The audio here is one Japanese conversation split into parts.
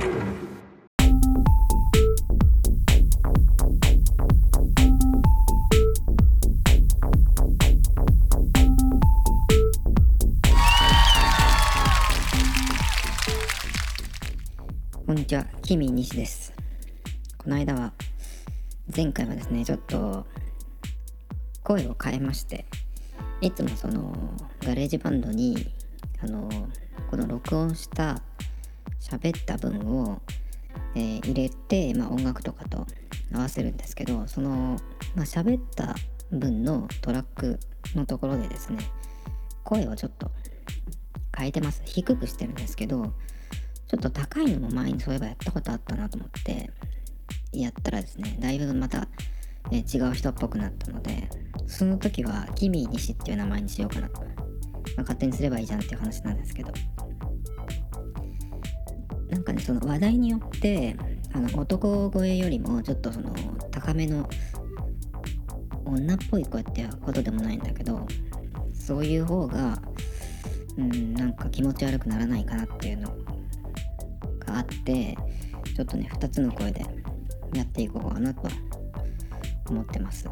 こんにちは、キミ西です。この間は、前回はですね、ちょっと声を変えまして、いつもその GarageBand に、あの、この録音した喋った分を、えー入れて、まあ、音楽とかと合わせるんですけど、その、まあ、喋った分のトラックのところでですね、声をちょっと変えてます。低くしてるんですけど、ちょっと高いのも前にそういえばやったことあったなと思ってやったらですねだいぶまた、えー違う人っぽくなったのでその時はキミー西っていう名前にしようかなと、まあ勝手にすればいいじゃんっていう話なんですけどなんかねその話題によってあの男声よりもちょっとその高めの女っぽい声ってことでもないんだけどそういう方がうんなんか気持ち悪くならないかなっていうのがあってちょっとね2つの声でやっていこうかなと思ってます。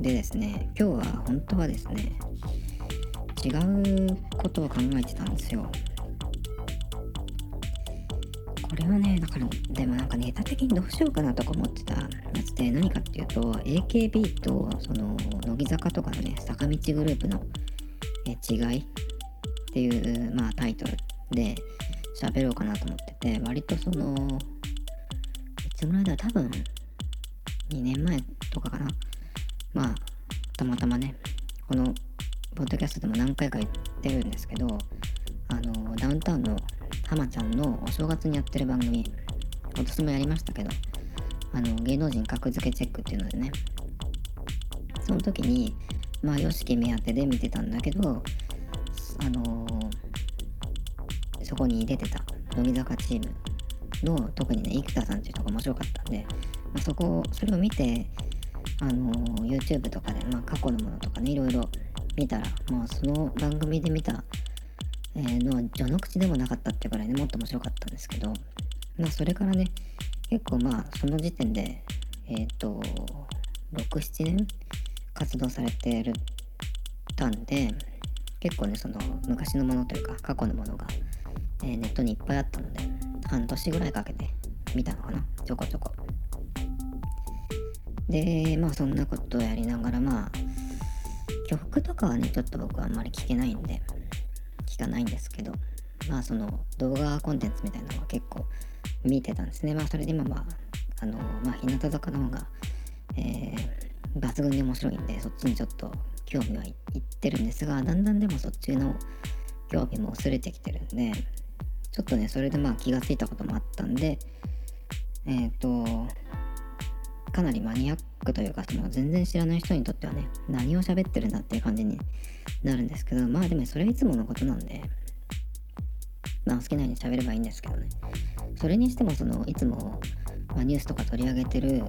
でですね今日は本当はですね違うことを考えてたんですよ。これはねだからでもなんかネタ的にどうしようかなとか思ってたやつで何かっていうと AKB とその乃木坂とかのね坂道グループの違いっていうまあタイトルで喋ろうかなと思ってて割とそのいつぐらいだ多分2年前とかかな。まあたまたまねこのポッドキャストでも何回か言ってるんですけどあのダウンタウンの浜ちゃんのお正月にやってる番組今年もやりましたけどあの芸能人格付けチェックっていうのでね。その時にまあ YOSHIKI 目当てで見てたんだけどあのそこに出てた乃木坂チームの特にね生田さんっていう人が面白かったんで、まあ、そこそれを見てあの YouTube とかで、まあ、過去のものとかねいろいろ見たらまあその番組で見た、えーのは序の口でもなかったっていうぐらいねもっと面白かったんですけどまあそれからね結構まあその時点でえっ、と67年活動されてるたんで結構ねその昔のものというか過去のものが、えーネットにいっぱいあったので半年ぐらいかけて見たのかなちょこちょこ。でまあそんなことをやりながらまあ曲とかはねちょっと僕はあんまり聞けないんで聞かないんですけどまあその動画コンテンツみたいなのは結構見てたんですね。まあそれで今はあのまあ日向坂の方がえー抜群に面白いんでそっちにちょっと興味はいってるんですがだんだんでもそっちの興味も薄れてきてるんでちょっとねそれでまあ気がついたこともあったんでえっ、とかなりマニアックというかその全然知らない人にとってはね何を喋ってるんだっていう感じになるんですけどまあでもそれはいつものことなんでまあ好きなように喋ればいいんですけどね。それにしてもそのいつも、まあ、ニュースとか取り上げてる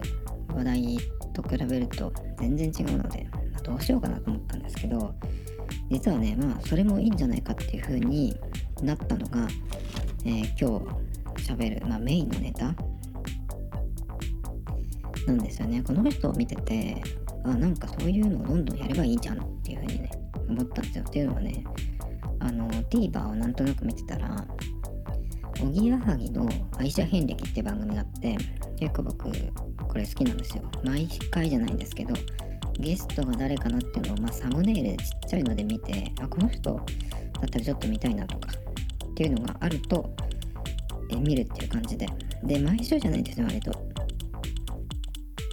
話題と比べると全然違うので、まあどうしようかなと思ったんですけど実はねまあそれもいいんじゃないかっていう風になったのが、えー今日喋る、まあ、メインのネタなんですよね。この人を見ててあなんかそういうのをどんどんやればいいじゃんっていう風にね思ったんですよ。っていうのはねあの TVer をなんとなく見てたらおぎやはぎの愛車遍歴って番組があって結構僕これ好きなんですよ。毎回じゃないんですけどゲストが誰かなっていうのを、まあ、サムネイルでちっちゃいので見てあこの人だったらちょっと見たいなとかっていうのがあるとえ見るっていう感じで。で毎週じゃないんですよ割と。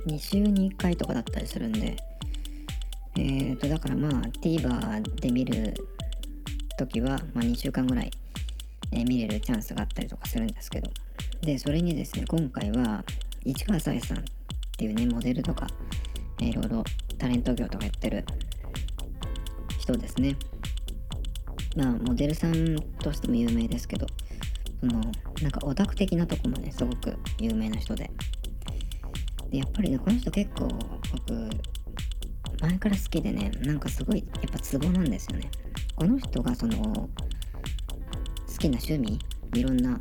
2週に1回とかだったりするんで。えーとだからまあ TVer で見る時は、まあ、2週間ぐらい、えー見れるチャンスがあったりとかするんですけど。でそれにですね今回は市川さえさんっていうねモデルとか、えーいろいろタレント業とかやってる人ですね。まあモデルさんとしても有名ですけどそのなんかオタク的なとこもねすごく有名な人で。でやっぱりねこの人結構僕前から好きでねなんかすごいやっぱツボなんですよね。この人がその好きな趣味いろんな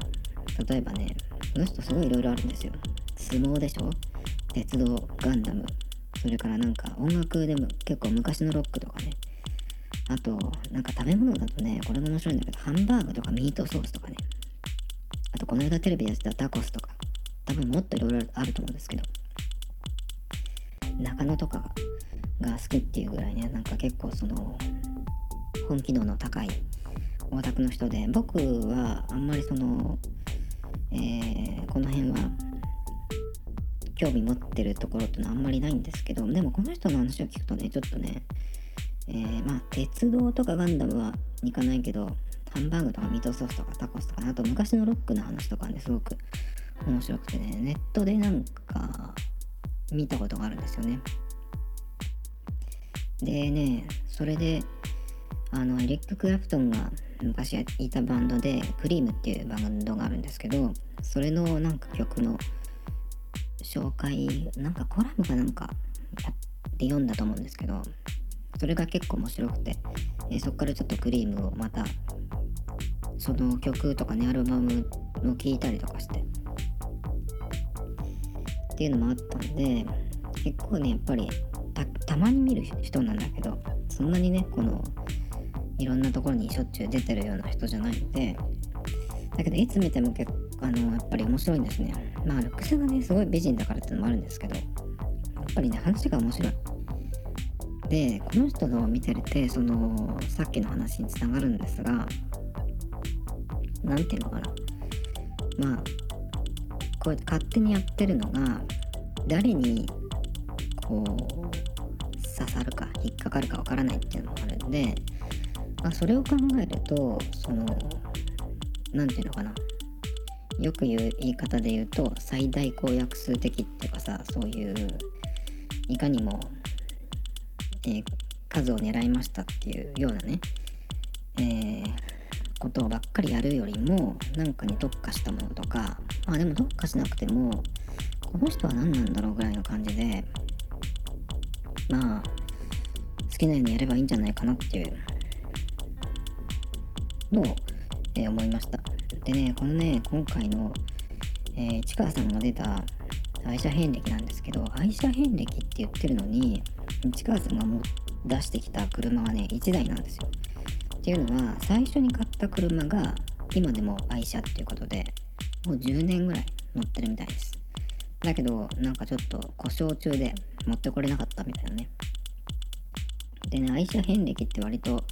例えばねこの人すごいいろいろあるんですよ。相撲でしょ？鉄道ガンダムそれからなんか音楽でも結構昔のロックとかね。あとなんか食べ物だとねこれも面白いんだけどハンバーグとかミートソースとかね。あとこの間テレビでやってたタコスとか。多分もっといろいろあると思うんですけど。中野とかが好きっていうぐらいねなんか結構その本気度の高いオタクの人で僕はあんまりその、えー、この辺は興味持ってるところってのはあんまりないんですけどでもこの人の話を聞くとねちょっとね、えー、まあ鉄道とかガンダムは行かないけどハンバーグとかミートソースとかタコスとかあと昔のロックの話とかねすごく面白くてねネットでなんか見たことがあるんですよね。でねそれであのエリック・クラプトンが昔いたバンドでクリームっていうバンドがあるんですけどそれのなんか曲の紹介なんかコラムかなんかやって読んだと思うんですけどそれが結構面白くて、え、そっからちょっとクリームをまたその曲とかねアルバムを聴いたりとかしてっていうのもあったんで結構ねやっぱりたまに見る人なんだけどそんなにねこのいろんなところにしょっちゅう出てるような人じゃないのでだけどいつ見ても結構あのやっぱり面白いんですね。まあルックスがねすごい美人だからっていうのもあるんですけどやっぱりね話が面白い。でこの人の見てるてそのさっきの話につながるんですが何ていうのかな。まあこう勝手にやってるのが誰にこう刺さるか引っかかるかわからないっていうのもあるんで、まあ、それを考えるとその何て言うのかな。よく言う言い方で言うと最大公約数的っていうかさそういういかにも、えー、数を狙いましたっていうようなね、えー、ことばっかりやるよりも何かに特化したものとかまあでも特化しなくてもこの人は何なんだろうぐらいの感じでまあ好きなようにやればいいんじゃないかなっていうのを、えー、思いました。でねこのね今回の、えー、市川さんが出た愛車遍歴なんですけど愛車遍歴って言ってるのに市川さんがも出してきた車はね1台なんですよ。っていうのは最初に買った車が今でも愛車っていうことでもう10年ぐらい乗ってるみたいです。だけどなんかちょっと故障中で持ってこれなかったみたいなね。でね愛車遍歴って割と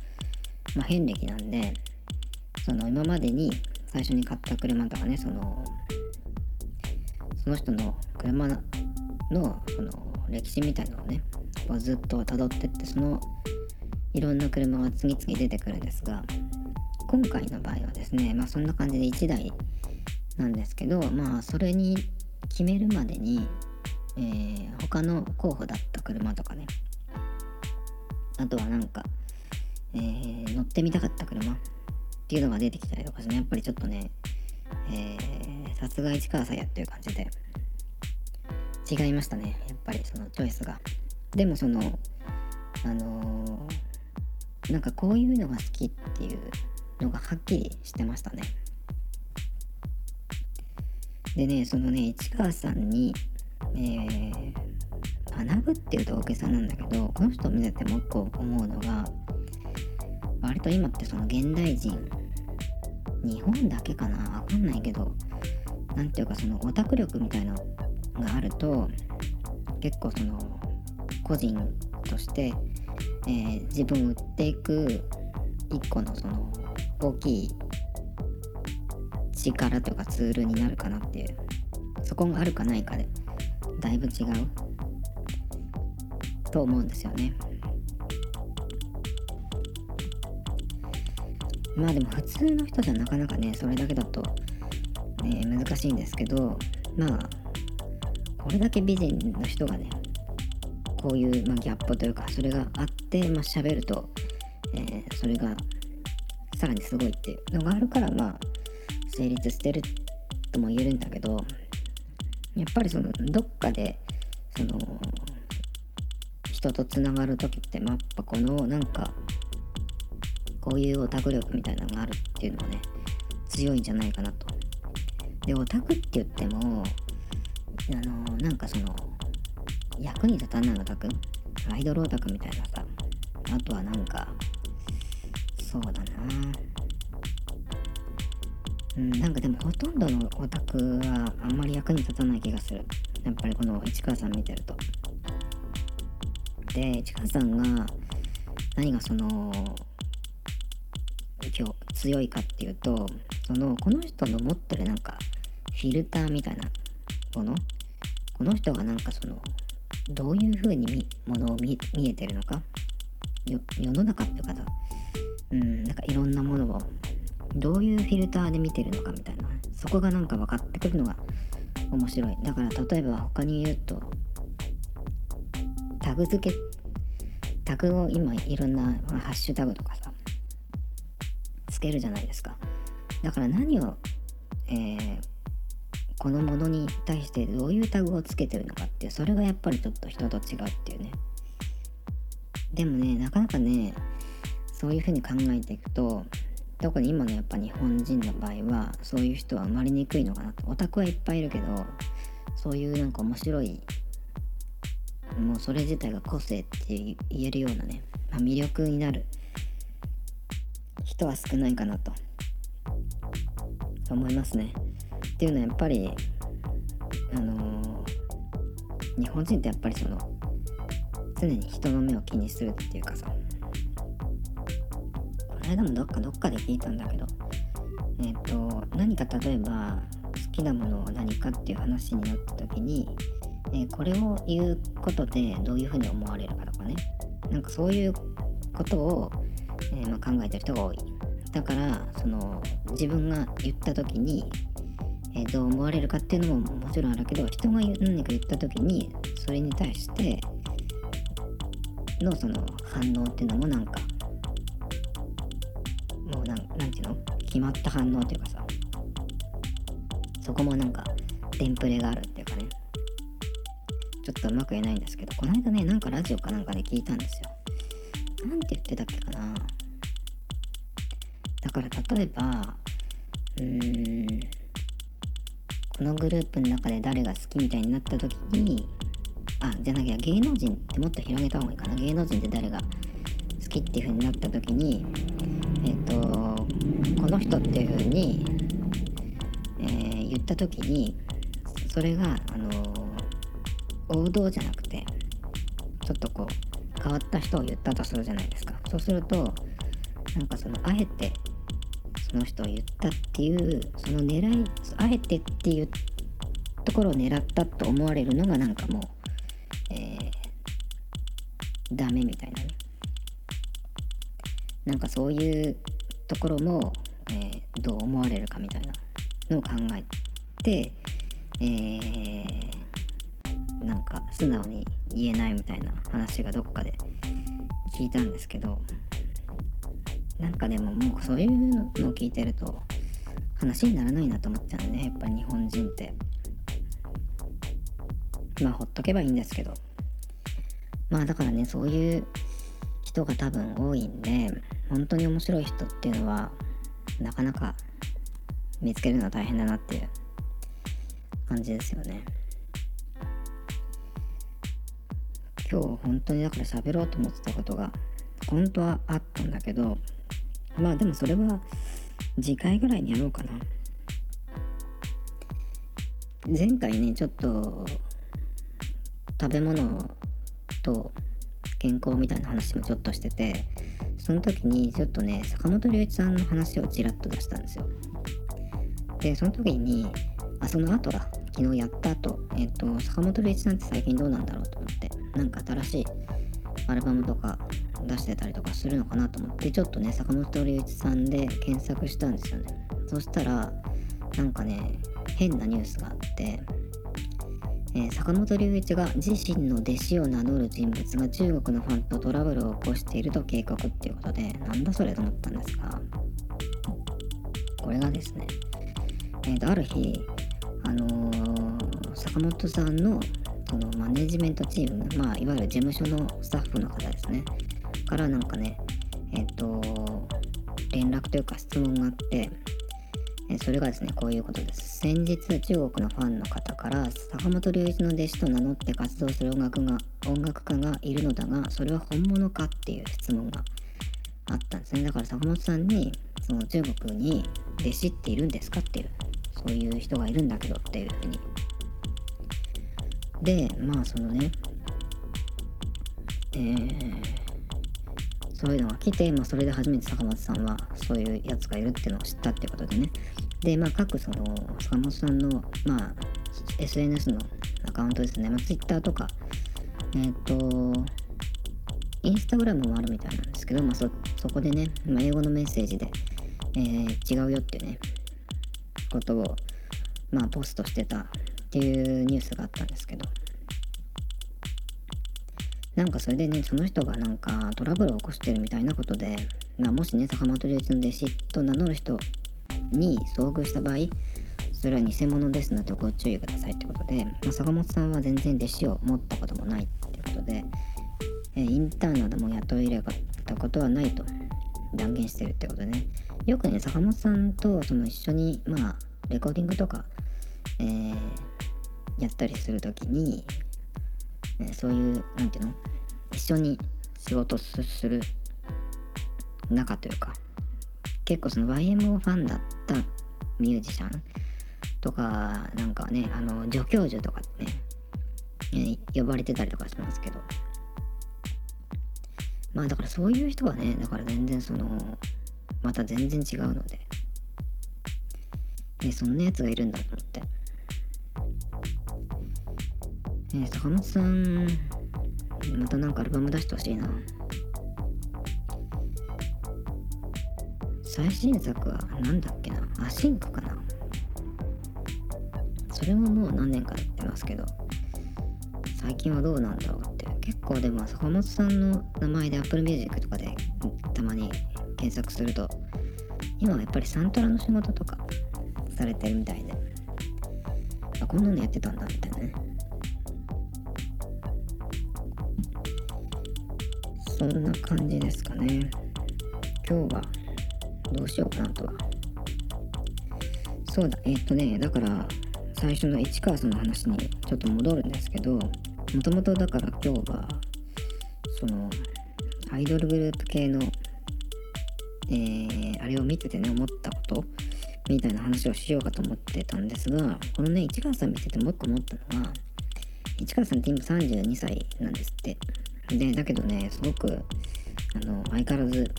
まあ遍歴なんでその今までに最初に買った車とかねそのその人の車のその歴史みたいなのをねこうずっと辿ってってそのいろんな車が次々出てくるんですが今回の場合はですねまあそんな感じで1台なんですけどまあそれに決めるまでに、えー、他の候補だった車とかねあとはなんか、えー、乗ってみたかった車っていうのが出てきたりとかしてね。やっぱりちょっとねさすが市川さやっていう感じで違いましたね。やっぱりそのチョイスが。でもそのあのーなんかこういうのが好きっていうのがはっきりしてましたね。でねそのね市川さんにえー、学ぶっていうと大げさなんだけどこの人を見ててもう一個思うのが割と今ってその現代人日本だけかな？わかんないけど何ていうかそのオタク力みたいなのがあると結構その個人としてえー、自分を売っていく一個のその大きい力というかツールになるかなっていう。そこがあるかないかでだいぶ違う。と思うんですよね。まあでも普通の人じゃなかなかねそれだけだと、ね、難しいんですけどまあこれだけ美人の人がねこういう、まあ、ギャップというかそれがあって、まあ、喋ると、えー、それがさらにすごいっていうのがあるからまあ成立してるとも言えるんだけどやっぱりそのどっかでその人とつながる時って、やっぱこのなんかこういうオタク力みたいなのがあるっていうのはね強いんじゃないかなと。でオタクって言ってもあのなんかその役に立たないオタクアイドルオタクみたいなさあとはなんかそうだな。うんなんかでもほとんどのオタクはあんまり役に立たない気がする。やっぱりこの市川さん見てると。で市川さんが何がその今日強いかっていうとそのこの人の持ってるなんかフィルターみたいなもの？この人がなんかそのどういう風にものを見えてるのか？世の中っていうかさうんなんかいろんなものをどういうフィルターで見てるのかみたいな。そこがなんか分かってくるのが面白い。だから例えば他に言うとタグ付けタグを今いろんなハッシュタグとかさつけるじゃないですか。だから何を、えー、このものに対してどういうタグをつけてるのかってそれがやっぱりちょっと人と違うっていうねでもねなかなかねそういうふうに考えていくと特に今のやっぱ日本人の場合はそういう人は生まれにくいのかなとオタクはいっぱいいるけどそういうなんか面白いもうそれ自体が個性って言えるようなね、まあ、魅力になる人は少ないかなと思いますね。っていうのはやっぱりあのー、日本人ってやっぱりその常に人の目を気にするっていうかさこの間もどっかどっかで聞いたんだけどえっ、ー、と何か例えば好きなものは何かっていう話になった時にえー、これを言うことでどういうふうに思われるかとかね。なんかそういうことを、え、まあ、考えてる人が多い。だからその自分が言った時に、え、どう思われるかっていうのももちろんあるけど人が何か言った時にそれに対してのその反応っていうのもなんかもうなんなんていうの？決まった反応っていうかさそこもなんかテンプレがあるっていうかねちょっとうまく言えないんですけど、この間ね、なんかラジオかなんかで聞いたんですよ。なんて言ってたっけかな。だから例えば、うーん、このグループの中で誰が好きみたいになった時に、あ、じゃなきゃ芸能人ってもっと広げた方がいいかな。芸能人って誰が好きっていう風になった時に、えっ、ー、と、この人っていう風に、えー、言った時に、それが、あの王道じゃなくてちょっとこう変わった人を言ったとするじゃないですかそうするとなんかそのあえてその人を言ったっていうその狙いあえてっていうところを狙ったと思われるのがなんかもう、えー、ダメみたいなね。なんかそういうところも、えー、どう思われるかみたいなのを考えて、えー、なんか素直に言えないみたいな話がどっかで聞いたんですけどなんかでももうそういうのを聞いてると話にならないなと思っちゃうねやっぱ日本人ってまあほっとけばいいんですけどまあだからねそういう人が多分多いんで本当に面白い人っていうのはなかなか見つけるのは大変だなっていう感じですよね。今日本当にだから喋ろうと思ってたことが本当はあったんだけどまあでもそれは次回ぐらいにやろうかな。前回ねちょっと食べ物と健康みたいな話もちょっとしててその時にちょっとね坂本龍一さんの話をちらっと出したんですよ。でその時にあその後だ。昨日やった後えっ、ー、と坂本龍一さんって最近どうなんだろうと思ってなんか新しいアルバムとか出してたりとかするのかなと思ってちょっとね坂本龍一さんで検索したんですよね。そしたらなんかね変なニュースがあってえー、坂本龍一が自身の弟子を名乗る人物が中国のファンとトラブルを起こしていると警告っていうことでなんだそれと思ったんですがこれがですね、えー、とある日あのー、坂本さんのそのマネジメントチーム、まあ、いわゆる事務所のスタッフの方ですね、からなんかね、えっ、と、連絡というか質問があって、えそれがですね、こういうことです。先日、中国のファンの方から、坂本龍一の弟子と名乗って活動する音楽が音楽家がいるのだが、それは本物かっていう質問があったんですね。だから坂本さんに、その中国に弟子っているんですかっていう、そういう人がいるんだけどっていうふうに。で、まあそのね、えー、そういうのが来て、まあ、それで初めて坂本さんはそういうやつがいるっていうのを知ったっていうことでね。でまあ各その坂本さんのまあ SNS のアカウントですね、まあ、Twitter とかえっ、ー、とインスタグラムもあるみたいなんですけど、まあそ、そこでね、まあ、英語のメッセージで、えー、違うよっていうねことをまあポストしてたっていうニュースがあったんですけど。なんかそれでね、その人がなんかトラブルを起こしてるみたいなことで、まあ、もしね、坂本龍一の弟子と名乗る人に遭遇した場合、それは偽物ですのでご注意くださいってことで、まあ、坂本さんは全然弟子を持ったこともないってことで、えインターンなども雇い入れたことはないと断言してるってことでね、よくね、坂本さんとその一緒に、まあ、レコーディングとか、えー、やったりするときに、えそういう、なんていうの？一緒に仕事する仲というか、結構その YMO ファンだったミュージシャンとか、なんかね、あの、助教授とかってね、え呼ばれてたりとかしますけど、まあだからそういう人はね、だから全然その、また全然違うので、ね、そんなやつがいるんだと思って。えー、坂本さん、またなんかアルバム出してほしいな。最新作は何だっけなアシンクかなそれももう何年かやってますけど、最近はどうなんだろうって。結構でも坂本さんの名前で Apple Music とかでたまに検索すると、今はやっぱりサントラの仕事とかされてるみたいで、あ、こんなのやってたんだみたいなね。そんな感じですかね。今日はどうしようかなとは。そうだ、えっ、とね、だから最初の市川さんの話にちょっと戻るんですけど、もともとだから今日は、その、アイドルグループ系の、えー、あれを見ててね、思ったことみたいな話をしようかと思ってたんですが、このね、市川さん見ててもう一個思ったのは、市川さんって今32歳なんですって。で、だけどね、すごく、あの、相変わらず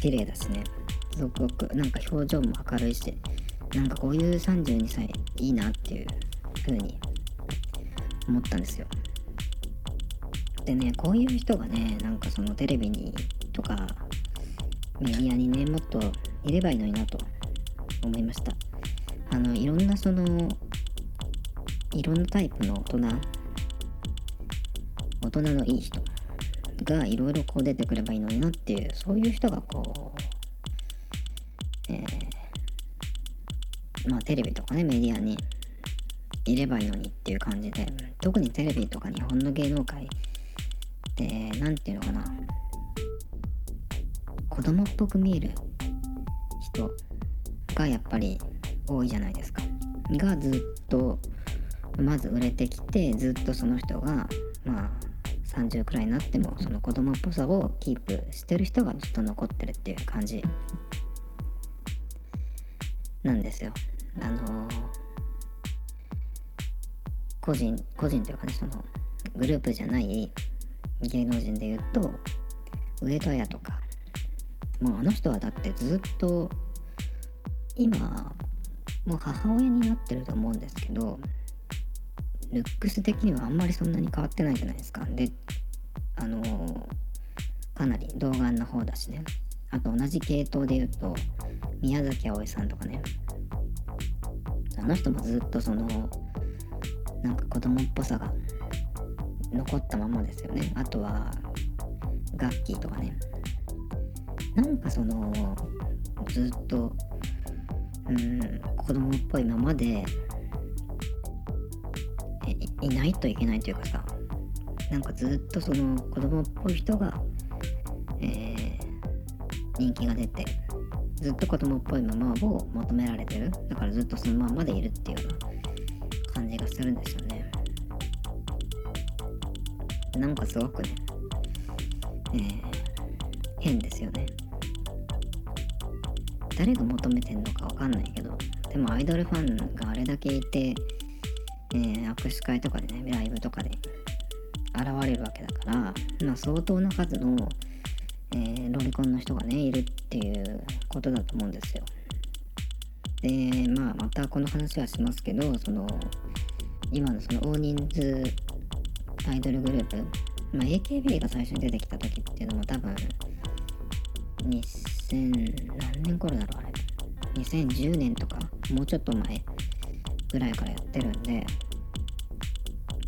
綺麗だしね、すごくなんか表情も明るいし、なんかこういう32歳いいなっていう風に思ったんですよ。でね、こういう人がね、なんかそのテレビにとかメディアにね、もっといればいいのになと思いました。あの、いろんなその、いろんなタイプの大人大人のいい人がいろいろこう出てくればいいのになっていうそういう人がこう、えー、まあテレビとかねメディアにいればいいのにっていう感じで特にテレビとか日本の芸能界って何て言うのかな子供っぽく見える人がやっぱり多いじゃないですか。がずっとまず売れてきてずっとその人がまあ30くらいになってもその子供っぽさをキープしてる人がずっと残ってるっていう感じなんですよ。あのー、個人個人というかねそのグループじゃない芸能人で言うと上戸彩とかもうあの人はだってずっと今もう母親になってると思うんですけどルックス的にはあんまりそんなに変わってないじゃないですか。で、あのー、かなり童顔な方だしね。あと同じ系統で言うと、宮崎あおいさんとかね。あの人もずっとその、なんか子供っぽさが残ったままですよね。あとは、ガッキーとかね。なんかその、ずっと、うん、子供っぽいままで、いないといけないというかさなんかずっとその子供っぽい人が、えー、人気が出てずっと子供っぽいままを求められてる。だからずっとそのままでいるっていうような感じがするんですよね。なんかすごくね、えー、変ですよね。誰が求めてんのかわかんないけどでもアイドルファンがあれだけいて、えー、握手会とかでねライブとかで現れるわけだから、まあ、相当な数の、えー、ロリコンの人がねいるっていうことだと思うんですよ。でまあまたこの話はしますけどその今のその大人数アイドルグループ、まあ、AKB が最初に出てきた時っていうのも多分2000何年頃だろうあれ。2010年とかもうちょっと前ぐらいからやってるんで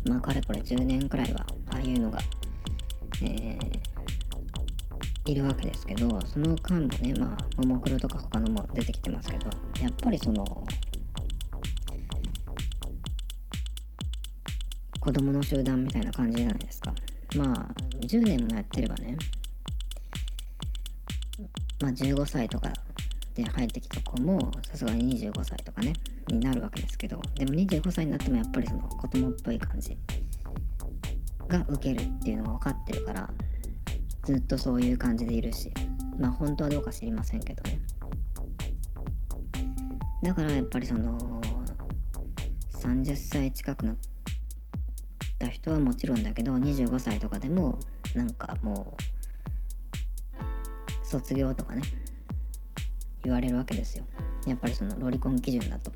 まあかれこれ10年くらいはああいうのが、えー、いるわけですけどその間もねまあももクロとか他のも出てきてますけどやっぱりその子供の集団みたいな感じじゃないですか。まあ10年もやってればねまあ15歳とかで入ってきた子もさすがに25歳とかねになるわけですけどでも25歳になってもやっぱりその子供っぽい感じが受けるっていうのが分かってるからずっとそういう感じでいるしまあ本当はどうか知りませんけどね。だからやっぱりその30歳近くなった人はもちろんだけど25歳とかでもなんかもう卒業とかね言われるわけですよ。やっぱりそのロリコン基準だと。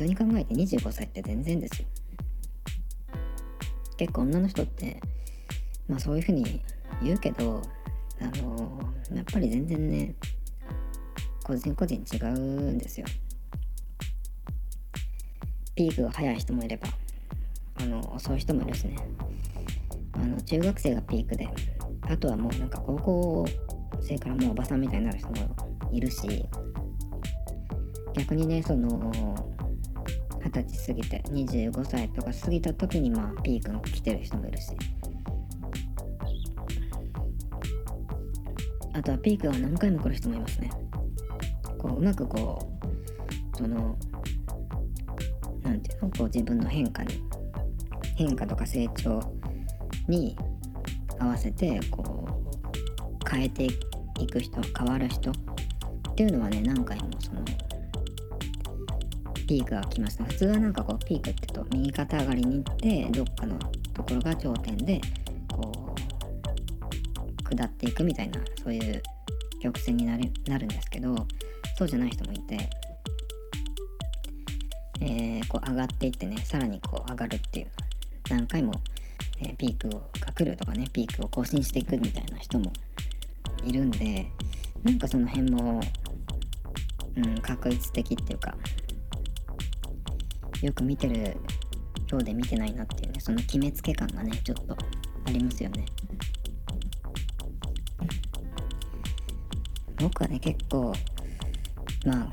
通に考えて25歳って全然ですよ。結構女の人ってまあそういうふうに言うけどあのー、やっぱり全然ね個人個人違うんですよ。ピークが早い人もいればあの遅い人もいるしね。あの中学生がピークであとはもうなんか高校生からもうおばさんみたいになる人もいるし逆にねその二十歳過ぎて25歳とか過ぎた時にまあピークが来てる人もいるし。あとはピークが何回も来る人もいますね。こううまくこうその何ていうの？こう自分の変化に変化とか成長に合わせてこう変えていく人変わる人っていうのはね何回もそのピークが来ました。普通はなんかこうピークって言うと右肩上がりに行ってどっかのところが頂点でこう下っていくみたいなそういう曲線になるなるんですけどそうじゃない人もいて、えー、こう上がっていってねさらにこう上がるっていう何回も、えー、ピークが来るとかねピークを更新していくみたいな人もいるんでなんかその辺も、うん、確率的っていうかよく見てるようで見てないなっていうねその決めつけ感がねちょっとありますよね。僕はね結構まあ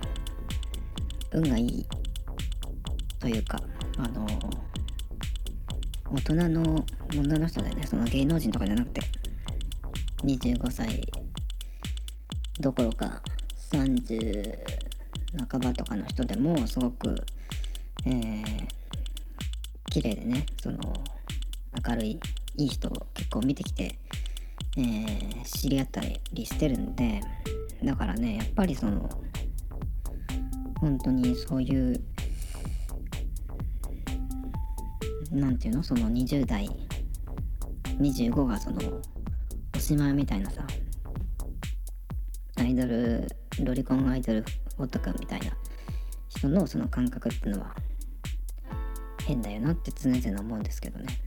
運がいいというかあの大人の女の人でね。その芸能人とかじゃなくて25歳どころか30半ばとかの人でもすごくえー、綺麗でねその明るいいい人を結構見てきて、えー、知り合ったりしてるんでだからねやっぱりその本当にそういうなんていうのその20代25がそのおしまいみたいなさアイドルロリコンアイドルオタクみたいな人のその感覚っていうのは変だよなって常々思うんですけどね。